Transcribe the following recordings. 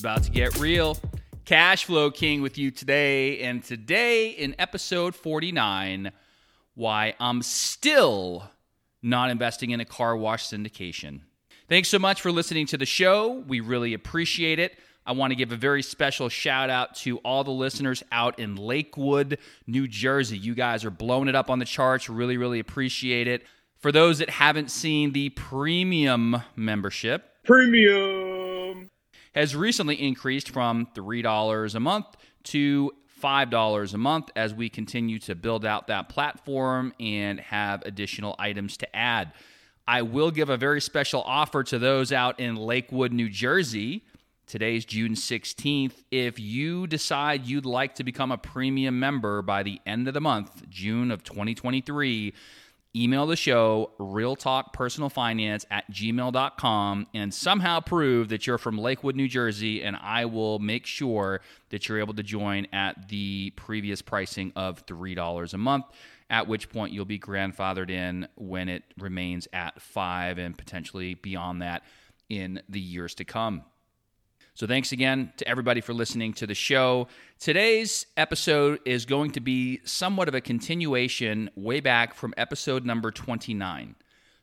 about to get real. Cash Flow King with you today, and today in episode 49, why I'm still not investing in a car wash syndication. Thanks so much for listening to the show. We really appreciate it. I want to give a very special shout out to all the listeners out in Lakewood, New Jersey. You guys are blowing it up on the charts. Really, really appreciate it. For those that haven't seen the premium membership, Premium. Has recently increased from $3 a month to $5 a month as we continue to build out that platform and have additional items to add. I will give a very special offer to those out in Lakewood, New Jersey. Today's June 16th. If you decide you'd like to become a premium member by the end of the month, June of 2023, email the show realtalkpersonalfinance at gmail.com and somehow prove that you're from lakewood new jersey and i will make sure that you're able to join at the previous pricing of $3 a month at which point you'll be grandfathered in when it remains at five and potentially beyond that in the years to come so thanks again to everybody for listening to the show. Today's episode is going to be somewhat of a continuation way back from episode number 29.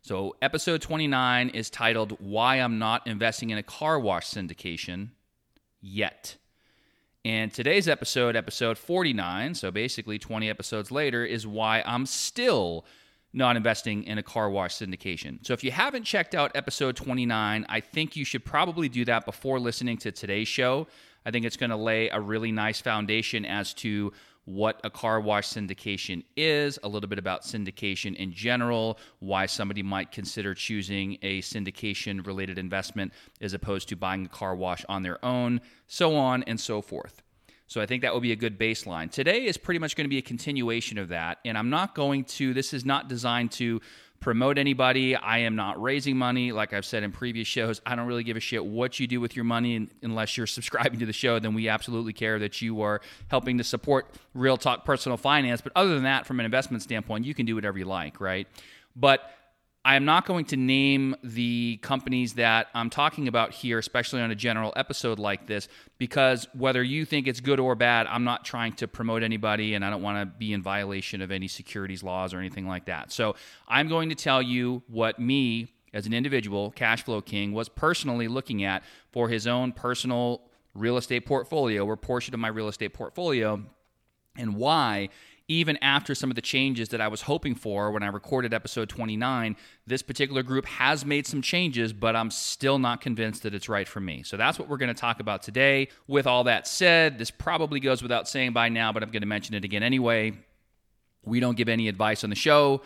So episode 29 is titled Why I'm Not Investing in a Car Wash Syndication Yet. And today's episode, episode 49, so basically 20 episodes later, is why I'm still not investing in a car wash syndication. So if you haven't checked out episode 29, I think you should probably do that before listening to today's show. I think it's going to lay a really nice foundation as to what a car wash syndication is, a little bit about syndication in general, why somebody might consider choosing a syndication related investment as opposed to buying a car wash on their own, so on and so forth. So I think that will be a good baseline. Today is pretty much going to be a continuation of that. And I'm not going to, this is not designed to promote anybody. I am not raising money. Like I've said in previous shows, I don't really give a shit what you do with your money unless you're subscribing to the show. Then we absolutely care that you are helping to support Real Talk Personal Finance. But other than that, from an investment standpoint, you can do whatever you like, right? But I am not going to name the companies that I'm talking about here, especially on a general episode like this, because whether you think it's good or bad, I'm not trying to promote anybody and I don't want to be in violation of any securities laws or anything like that. So I'm going to tell you what me, as an individual, Cashflow King, was personally looking at for his own personal real estate portfolio or portion of my real estate portfolio and why even after some of the changes that I was hoping for when I recorded episode 29, this particular group has made some changes, but I'm still not convinced that it's right for me. So that's what we're going to talk about today. With all that said, this probably goes without saying by now, but I'm going to mention it again anyway. We don't give any advice on the show.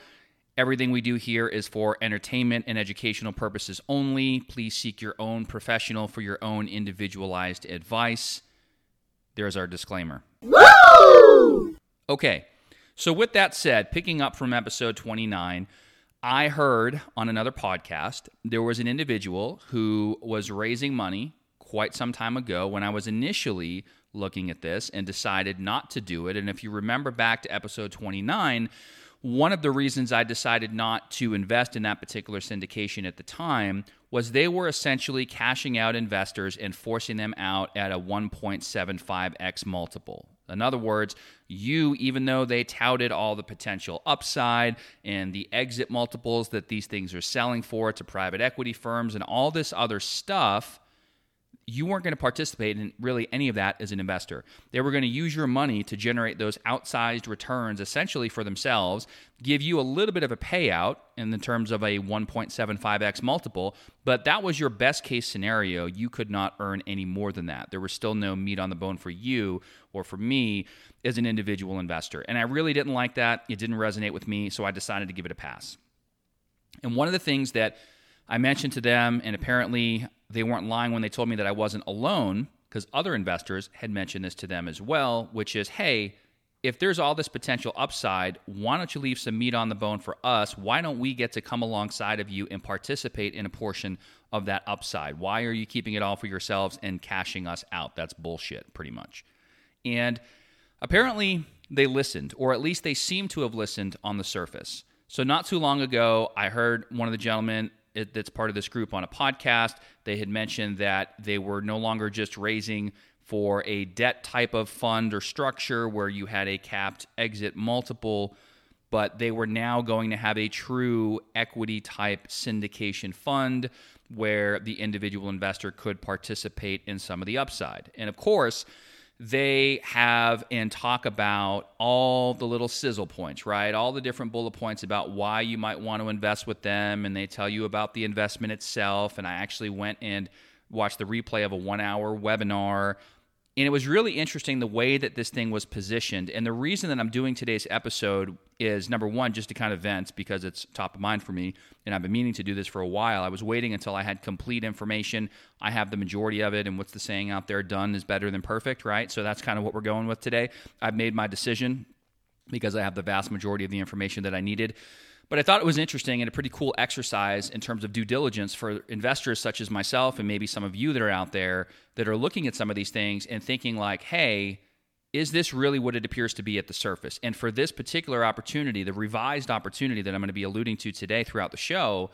Everything we do here is for entertainment and educational purposes only. Please seek your own professional for your own individualized advice. There's our disclaimer. Woo! Okay, so, with that said, picking up from episode 29, I heard on another podcast there was an individual who was raising money quite some time ago when I was initially looking at this and decided not to do it. And if you remember back to episode 29, one of the reasons I decided not to invest in that particular syndication at the time was they were essentially cashing out investors and forcing them out at a 1.75x multiple. In other words, you, even though they touted all the potential upside and the exit multiples that these things are selling for to private equity firms and all this other stuff, you weren't going to participate in really any of that as an investor. They were going to use your money to generate those outsized returns essentially for themselves, give you a little bit of a payout in the terms of a 1.75x multiple, but that was your best case scenario. You could not earn any more than that. There was still no meat on the bone for you or for me as an individual investor. And I really didn't like that. It didn't resonate with me, so I decided to give it a pass. And one of the things that I mentioned to them, and apparently they weren't lying when they told me that I wasn't alone, because other investors had mentioned this to them as well, which is hey, if there's all this potential upside, why don't you leave some meat on the bone for us? Why don't we get to come alongside of you and participate in a portion of that upside? Why are you keeping it all for yourselves and cashing us out? That's bullshit, pretty much. And apparently they listened, or at least they seem to have listened on the surface. So, not too long ago, I heard one of the gentlemen that's part of this group on a podcast. They had mentioned that they were no longer just raising for a debt type of fund or structure where you had a capped exit multiple, but they were now going to have a true equity type syndication fund where the individual investor could participate in some of the upside. And of course, they have and talk about all the little sizzle points, right? All the different bullet points about why you might want to invest with them. And they tell you about the investment itself. And I actually went and watched the replay of a one hour webinar and it was really interesting the way that this thing was positioned. And the reason that I'm doing today's episode is number one, just to kind of vent because it's top of mind for me. And I've been meaning to do this for a while. I was waiting until I had complete information. I have the majority of it. And what's the saying out there? Done is better than perfect, right? So that's kind of what we're going with today. I've made my decision because I have the vast majority of the information that I needed. But I thought it was interesting and a pretty cool exercise in terms of due diligence for investors such as myself and maybe some of you that are out there that are looking at some of these things and thinking like, hey, is this really what it appears to be at the surface? And for this particular opportunity, the revised opportunity that I'm going to be alluding to today throughout the show,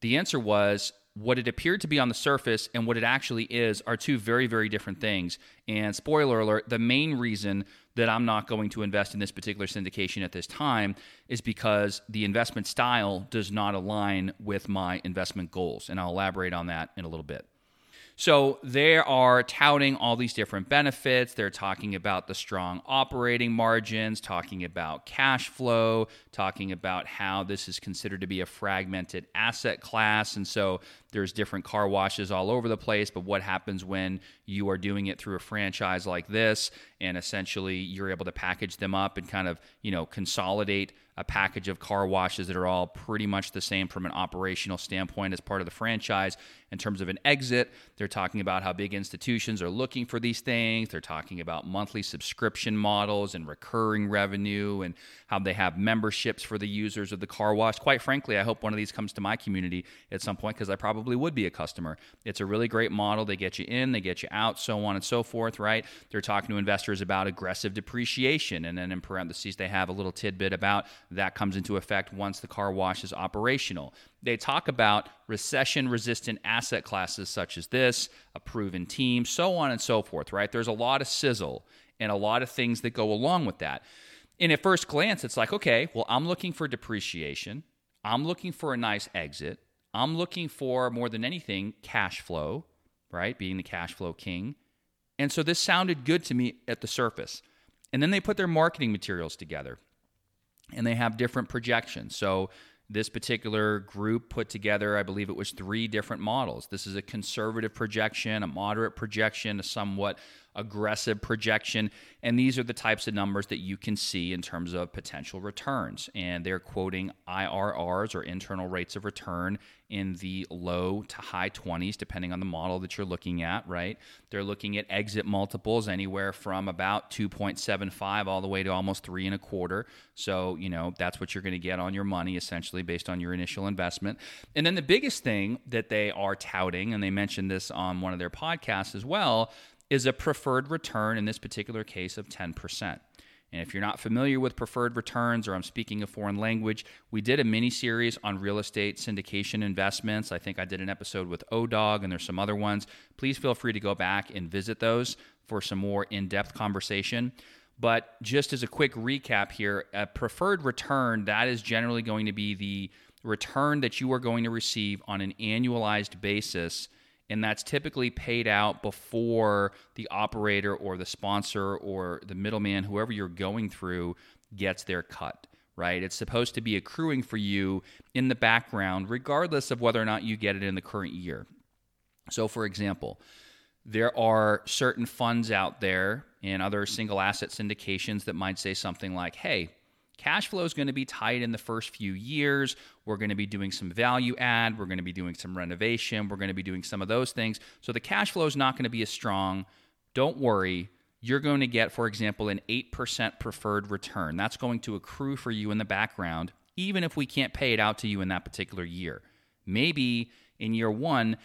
the answer was what it appeared to be on the surface and what it actually is are two very, very different things. And spoiler alert, the main reason that I'm not going to invest in this particular syndication at this time is because the investment style does not align with my investment goals. And I'll elaborate on that in a little bit. So they are touting all these different benefits. They're talking about the strong operating margins, talking about cash flow, talking about how this is considered to be a fragmented asset class. And so there's different car washes all over the place. But what happens when you are doing it through a franchise like this and essentially you're able to package them up and kind of, you know, consolidate a package of car washes that are all pretty much the same from an operational standpoint as part of the franchise. In terms of an exit, they're talking about how big institutions are looking for these things. They're talking about monthly subscription models and recurring revenue and how they have memberships for the users of the car wash. Quite frankly, I hope one of these comes to my community at some point because I probably would be a customer. It's a really great model. They get you in, they get you out, so on and so forth, right? They're talking to investors about aggressive depreciation. And then in parentheses, they have a little tidbit about that comes into effect once the car wash is operational. They talk about recession resistant asset classes such as this, a proven team, so on and so forth, right? There's a lot of sizzle and a lot of things that go along with that. And at first glance, it's like, okay, well, I'm looking for depreciation. I'm looking for a nice exit. I'm looking for more than anything cash flow, right? Being the cash flow king. And so this sounded good to me at the surface. And then they put their marketing materials together and they have different projections. So this particular group put together, I believe it was three different models. This is a conservative projection, a moderate projection, a somewhat aggressive projection. And these are the types of numbers that you can see in terms of potential returns. And they're quoting IRRs or internal rates of return in the low to high 20s, depending on the model that you're looking at, right? They're looking at exit multiples anywhere from about 2.75 all the way to almost three and a quarter. So, you know, that's what you're going to get on your money essentially based on your initial investment. And then the biggest thing that they are touting, and they mentioned this on one of their podcasts as well, is a preferred return in this particular case of 10%. And if you're not familiar with preferred returns or I'm speaking a foreign language, we did a mini series on real estate syndication investments. I think I did an episode with ODOG and there's some other ones. Please feel free to go back and visit those for some more in depth conversation. But just as a quick recap here, a preferred return, that is generally going to be the return that you are going to receive on an annualized basis and that's typically paid out before the operator or the sponsor or the middleman, whoever you're going through, gets their cut. Right? It's supposed to be accruing for you in the background, regardless of whether or not you get it in the current year. So, for example, there are certain funds out there and other single asset syndications that might say something like, hey, Cash flow is going to be tight in the first few years. We're going to be doing some value add. We're going to be doing some renovation. We're going to be doing some of those things. So the cash flow is not going to be as strong. Don't worry. You're going to get, for example, an 8% preferred return. That's going to accrue for you in the background, even if we can't pay it out to you in that particular year. Maybe in year one,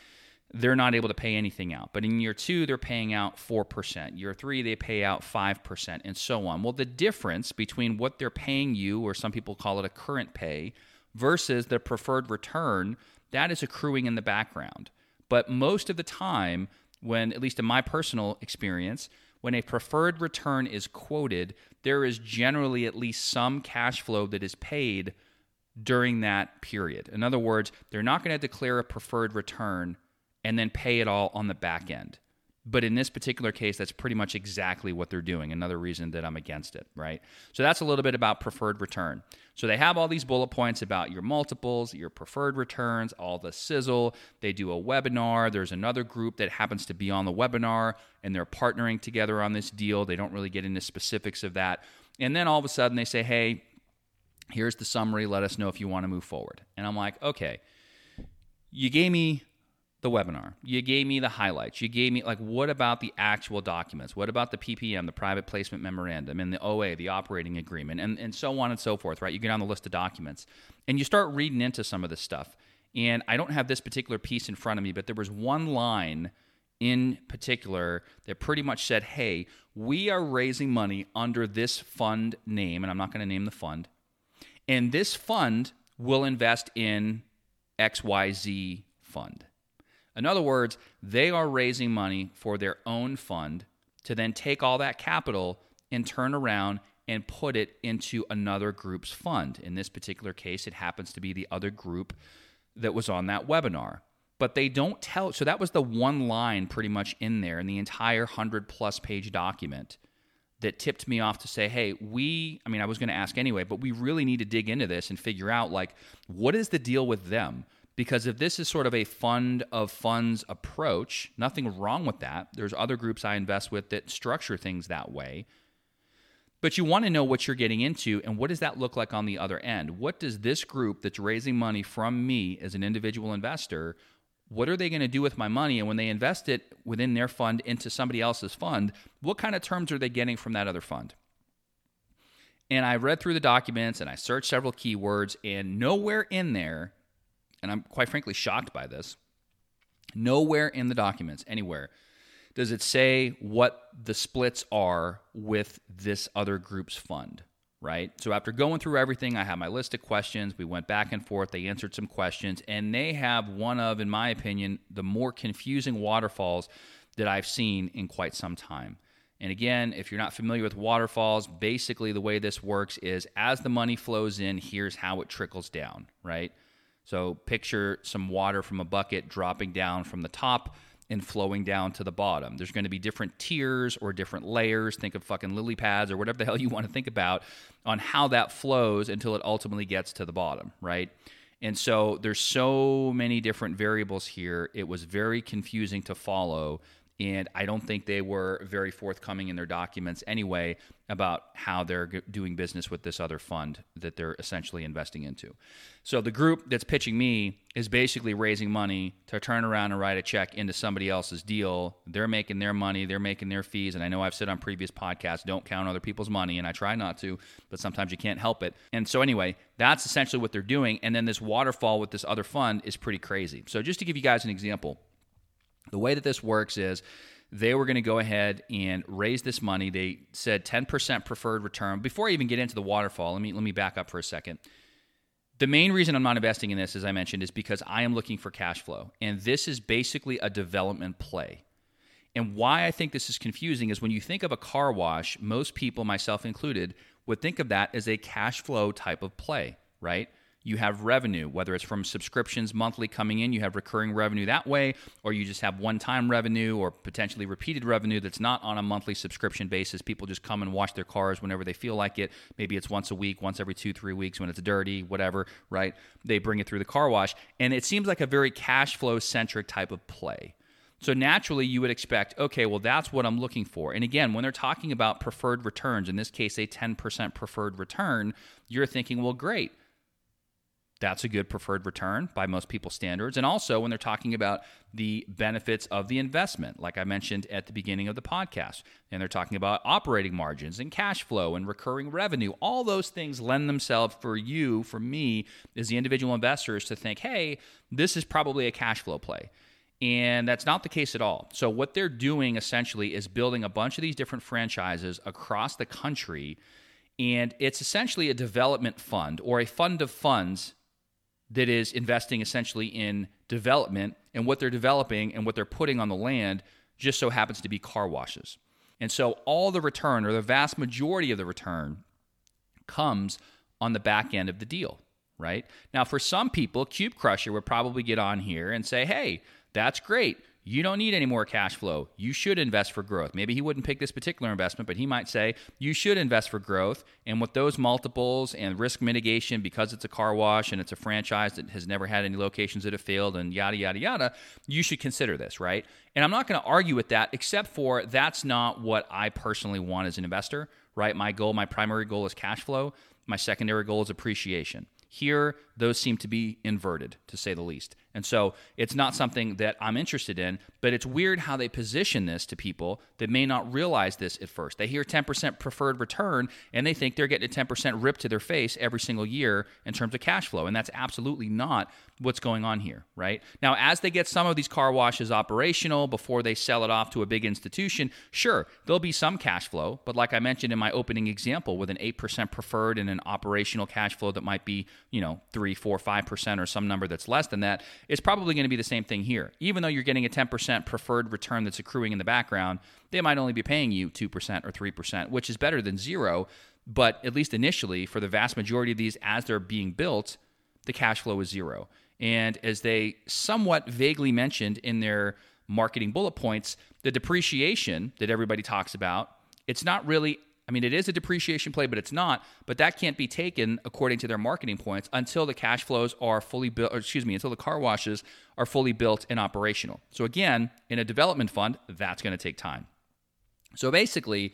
they're not able to pay anything out. But in year two, they're paying out 4%. Year three, they pay out 5%, and so on. Well, the difference between what they're paying you, or some people call it a current pay, versus the preferred return that is accruing in the background. But most of the time, when, at least in my personal experience, when a preferred return is quoted, there is generally at least some cash flow that is paid during that period. In other words, they're not going to declare a preferred return and then pay it all on the back end. But in this particular case, that's pretty much exactly what they're doing. Another reason that I'm against it, right? So that's a little bit about preferred return. So they have all these bullet points about your multiples, your preferred returns, all the sizzle. They do a webinar. There's another group that happens to be on the webinar and they're partnering together on this deal. They don't really get into specifics of that. And then all of a sudden they say, hey, here's the summary. Let us know if you want to move forward. And I'm like, okay, you gave me the webinar. You gave me the highlights. You gave me, like, what about the actual documents? What about the PPM, the private placement memorandum, and the OA, the operating agreement, and, and so on and so forth, right? You get on the list of documents and you start reading into some of this stuff. And I don't have this particular piece in front of me, but there was one line in particular that pretty much said, hey, we are raising money under this fund name, and I'm not going to name the fund. And this fund will invest in XYZ fund. In other words, they are raising money for their own fund to then take all that capital and turn around and put it into another group's fund. In this particular case, it happens to be the other group that was on that webinar. But they don't tell, so that was the one line pretty much in there in the entire 100 plus page document that tipped me off to say, hey, we, I mean, I was going to ask anyway, but we really need to dig into this and figure out, like, what is the deal with them? Because if this is sort of a fund of funds approach, nothing wrong with that. There's other groups I invest with that structure things that way. But you want to know what you're getting into and what does that look like on the other end? What does this group that's raising money from me as an individual investor, what are they going to do with my money? And when they invest it within their fund into somebody else's fund, what kind of terms are they getting from that other fund? And I read through the documents and I searched several keywords, and nowhere in there and I'm quite frankly shocked by this. Nowhere in the documents, anywhere, does it say what the splits are with this other group's fund, right? So after going through everything, I have my list of questions. We went back and forth. They answered some questions, and they have one of, in my opinion, the more confusing waterfalls that I've seen in quite some time. And again, if you're not familiar with waterfalls, basically the way this works is as the money flows in, here's how it trickles down, right? So picture some water from a bucket dropping down from the top and flowing down to the bottom. There's going to be different tiers or different layers. Think of fucking lily pads or whatever the hell you want to think about on how that flows until it ultimately gets to the bottom, right? And so there's so many different variables here. It was very confusing to follow and I don't think they were very forthcoming in their documents anyway about how they're doing business with this other fund that they're essentially investing into. So the group that's pitching me is basically raising money to turn around and write a check into somebody else's deal. They're making their money, they're making their fees, and I know I've said on previous podcasts, don't count other people's money, and I try not to, but sometimes you can't help it. And so anyway, that's essentially what they're doing. And then this waterfall with this other fund is pretty crazy. So just to give you guys an example the way that this works is they were going to go ahead and raise this money. They said 10% preferred return. Before I even get into the waterfall, let me let me back up for a second. The main reason I'm not investing in this, as I mentioned, is because I am looking for cash flow. And this is basically a development play. And why I think this is confusing is when you think of a car wash, most people, myself included, would think of that as a cash flow type of play, right? You have revenue, whether it's from subscriptions monthly coming in, you have recurring revenue that way, or you just have one time revenue or potentially repeated revenue that's not on a monthly subscription basis. People just come and wash their cars whenever they feel like it. Maybe it's once a week, once every two, three weeks when it's dirty, whatever, right? They bring it through the car wash. And it seems like a very cash flow centric type of play. So naturally, you would expect, okay, well, that's what I'm looking for. And again, when they're talking about preferred returns, in this case, a 10% preferred return, you're thinking, well, great that's a good preferred return by most people's standards. And also, when they're talking about the benefits of the investment, like I mentioned at the beginning of the podcast, and they're talking about operating margins and cash flow and recurring revenue, all those things lend themselves for you, for me, as the individual investors to think, hey, this is probably a cash flow play. And that's not the case at all. So, what they're doing essentially is building a bunch of these different franchises across the country. And it's essentially a development fund or a fund of funds that is investing essentially in development, and what they're developing and what they're putting on the land just so happens to be car washes. And so all the return, or the vast majority of the return, comes on the back end of the deal, right? Now, for some people, Cube Crusher would probably get on here and say, hey, that's great. You don't need any more cash flow. You should invest for growth. Maybe he wouldn't pick this particular investment, but he might say you should invest for growth. And with those multiples and risk mitigation, because it's a car wash and it's a franchise that has never had any locations that have failed and yada, yada, yada, you should consider this, right? And I'm not going to argue with that, except for that's not what I personally want as an investor, right? My goal, my primary goal is cash flow. My secondary goal is appreciation. Here, those seem to be inverted, to say the least. And so it's not something that I'm interested in, but it's weird how they position this to people that may not realize this at first. They hear 10% preferred return and they think they're getting a 10% ripped to their face every single year in terms of cash flow. And that's absolutely not what's going on here, right? Now, as they get some of these car washes operational before they sell it off to a big institution, sure, there'll be some cash flow. But like I mentioned in my opening example, with an 8% preferred and an operational cash flow that might be, you know, three, four, five percent or some number that's less than that, it's probably going to be the same thing here. Even though you're getting a 10% preferred return that's accruing in the background, they might only be paying you 2% or 3%, which is better than zero. But at least initially, for the vast majority of these, as they're being built, the cash flow is zero. And as they somewhat vaguely mentioned in their marketing bullet points, the depreciation that everybody talks about, it's not really I mean, it is a depreciation play, but it's not. But that can't be taken according to their marketing points until the cash flows are fully built, excuse me, until the car washes are fully built and operational. So, again, in a development fund, that's going to take time. So, basically,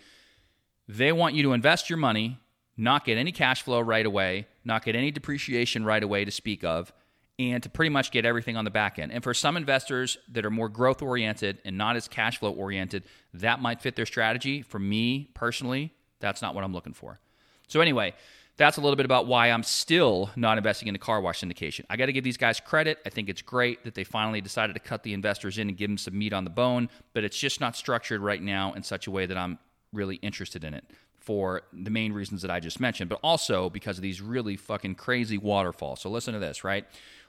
they want you to invest your money, not get any cash flow right away, not get any depreciation right away to speak of, and to pretty much get everything on the back end. And for some investors that are more growth oriented and not as cash flow oriented, that might fit their strategy. For me personally, that's not what I'm looking for. So, anyway, that's a little bit about why I'm still not investing in the car wash syndication. I got to give these guys credit. I think it's great that they finally decided to cut the investors in and give them some meat on the bone, but it's just not structured right now in such a way that I'm really interested in it for the main reasons that I just mentioned, but also because of these really fucking crazy waterfalls. So, listen to this, right?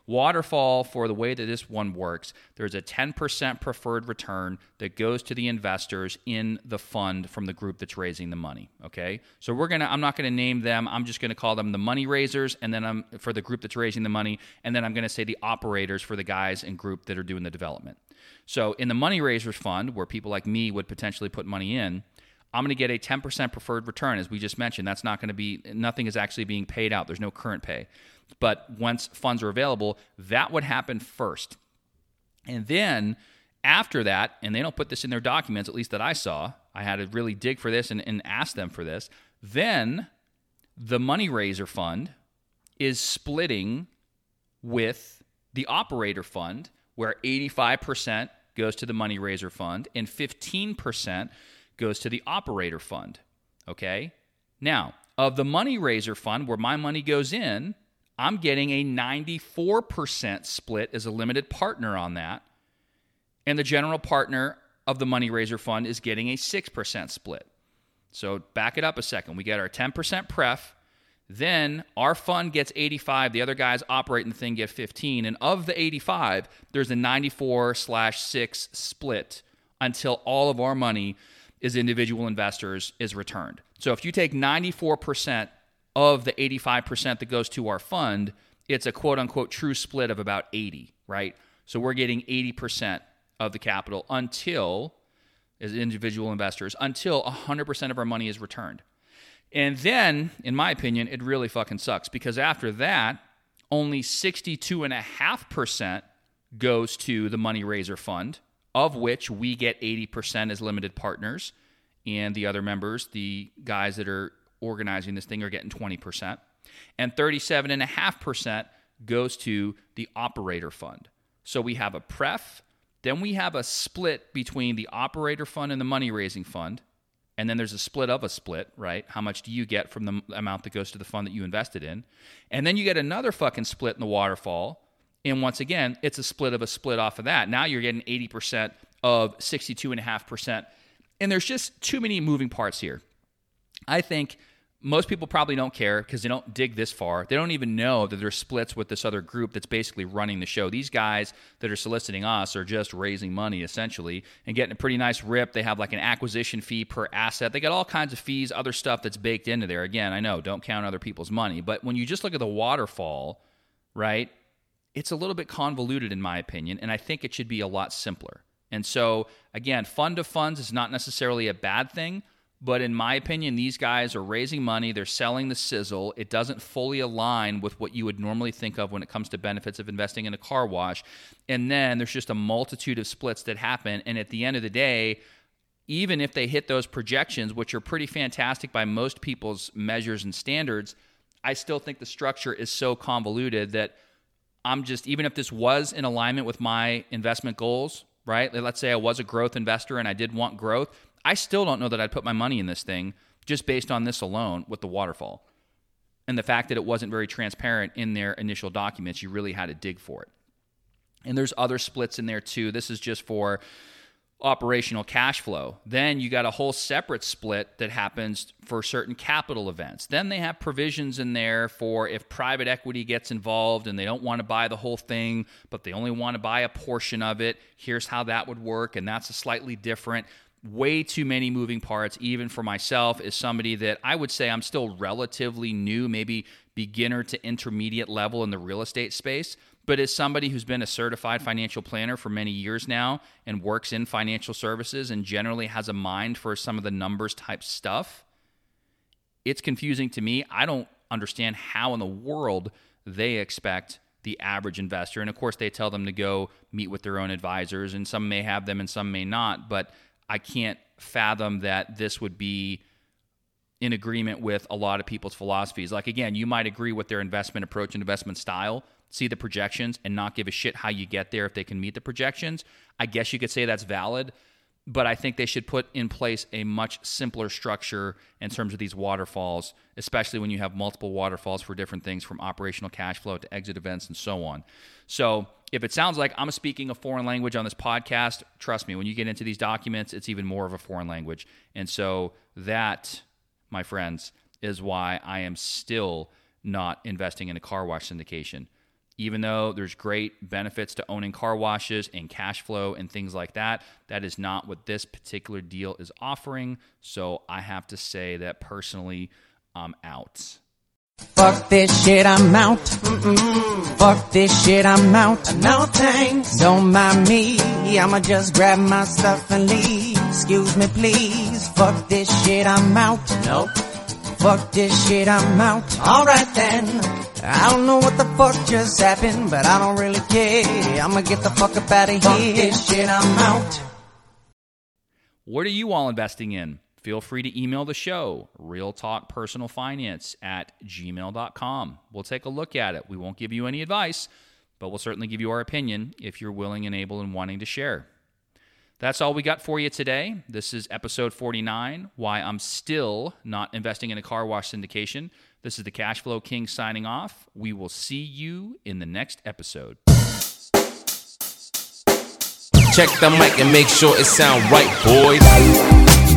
Waterfall, for the way that this one works, there's a 10% preferred return that goes to the investors in the fund from the group that's raising the money. Okay. So we're going to, I'm not going to name them. I'm just going to call them the money raisers. And then I'm for the group that's raising the money. And then I'm going to say the operators for the guys and group that are doing the development. So in the money raisers fund, where people like me would potentially put money in, I'm going to get a 10% preferred return. As we just mentioned, that's not going to be, nothing is actually being paid out. There's no current pay. But once funds are available, that would happen first. And then after that, and they don't put this in their documents, at least that I saw, I had to really dig for this and, and ask them for this. Then the money raiser fund is splitting with the operator fund, where 85% goes to the money raiser fund and 15% goes to the operator fund. Okay? Now, of the money raiser fund, where my money goes in, I'm getting a 94% split as a limited partner on that. And the general partner of the money raiser fund is getting a 6% split. So back it up a second. We get our 10% pref. Then our fund gets 85. The other guys operating the thing get 15. And of the 85, there's a 94 slash 6 split until all of our money as individual investors is returned. So if you take 94% of the 85% that goes to our fund, it's a quote unquote true split of about 80, right? So we're getting 80% of the capital until, as individual investors, until 100% of our money is returned. And then, in my opinion, it really fucking sucks because after that, only 62.5% goes to the money raiser fund, of which we get 80% as limited partners. And the other members, the guys that are organizing this thing are getting 20%. And 37.5% goes to the operator fund. So we have a pref, then we have a split between the operator fund and the money raising fund. And then there's a split of a split, right? How much do you get from the amount that goes to the fund that you invested in? And then you get another fucking split in the waterfall. And once again, it's a split of a split off of that. Now you're getting 80% of 62.5%. And there's just too many moving parts here. I think most people probably don't care because they don't dig this far. They don't even know that there's splits with this other group that's basically running the show. These guys that are soliciting us are just raising money essentially and getting a pretty nice rip. They have like an acquisition fee per asset. They got all kinds of fees, other stuff that's baked into there. Again, I know, don't count other people's money. But when you just look at the waterfall, right, it's a little bit convoluted in my opinion, and I think it should be a lot simpler. And so, again, fund of funds is not necessarily a bad thing but in my opinion, these guys are raising money. They're selling the sizzle. It doesn't fully align with what you would normally think of when it comes to benefits of investing in a car wash. And then there's just a multitude of splits that happen. And at the end of the day, even if they hit those projections, which are pretty fantastic by most people's measures and standards, I still think the structure is so convoluted that I'm just, even if this was in alignment with my investment goals, right? Let's say I was a growth investor and I did want growth I still don't know that I'd put my money in this thing just based on this alone with the waterfall. And the fact that it wasn't very transparent in their initial documents, you really had to dig for it. And there's other splits in there too. This is just for operational cash flow. Then you got a whole separate split that happens for certain capital events. Then they have provisions in there for if private equity gets involved and they don't want to buy the whole thing, but they only want to buy a portion of it. Here's how that would work. And that's a slightly different way too many moving parts, even for myself, as somebody that I would say I'm still relatively new, maybe beginner to intermediate level in the real estate space. But as somebody who's been a certified financial planner for many years now and works in financial services and generally has a mind for some of the numbers type stuff, it's confusing to me. I don't understand how in the world they expect the average investor. And of course, they tell them to go meet with their own advisors, and some may have them and some may not. But I can't fathom that this would be in agreement with a lot of people's philosophies. Like, again, you might agree with their investment approach and investment style, see the projections, and not give a shit how you get there if they can meet the projections. I guess you could say that's valid, but I think they should put in place a much simpler structure in terms of these waterfalls, especially when you have multiple waterfalls for different things from operational cash flow to exit events and so on. So, if it sounds like I'm speaking a foreign language on this podcast, trust me, when you get into these documents, it's even more of a foreign language. And so that, my friends, is why I am still not investing in a car wash syndication. Even though there's great benefits to owning car washes and cash flow and things like that, that is not what this particular deal is offering. So I have to say that personally, I'm out. Fuck this shit, I'm out. Mm-mm. Fuck this shit, I'm out. No thanks. Don't mind me. I'ma just grab my stuff and leave. Excuse me, please. Fuck this shit, I'm out. Nope. Fuck this shit, I'm out. Alright then. I don't know what the fuck just happened, but I don't really care. I'ma get the fuck up out of here. Fuck this shit, I'm out. What are you all investing in? feel free to email the show, realtalkpersonalfinance at gmail.com. We'll take a look at it. We won't give you any advice, but we'll certainly give you our opinion if you're willing and able and wanting to share. That's all we got for you today. This is episode 49 Why I'm Still Not Investing in a Car Wash Syndication. This is the Cash Flow King signing off. We will see you in the next episode. Check the mic and make sure it sound right, boys.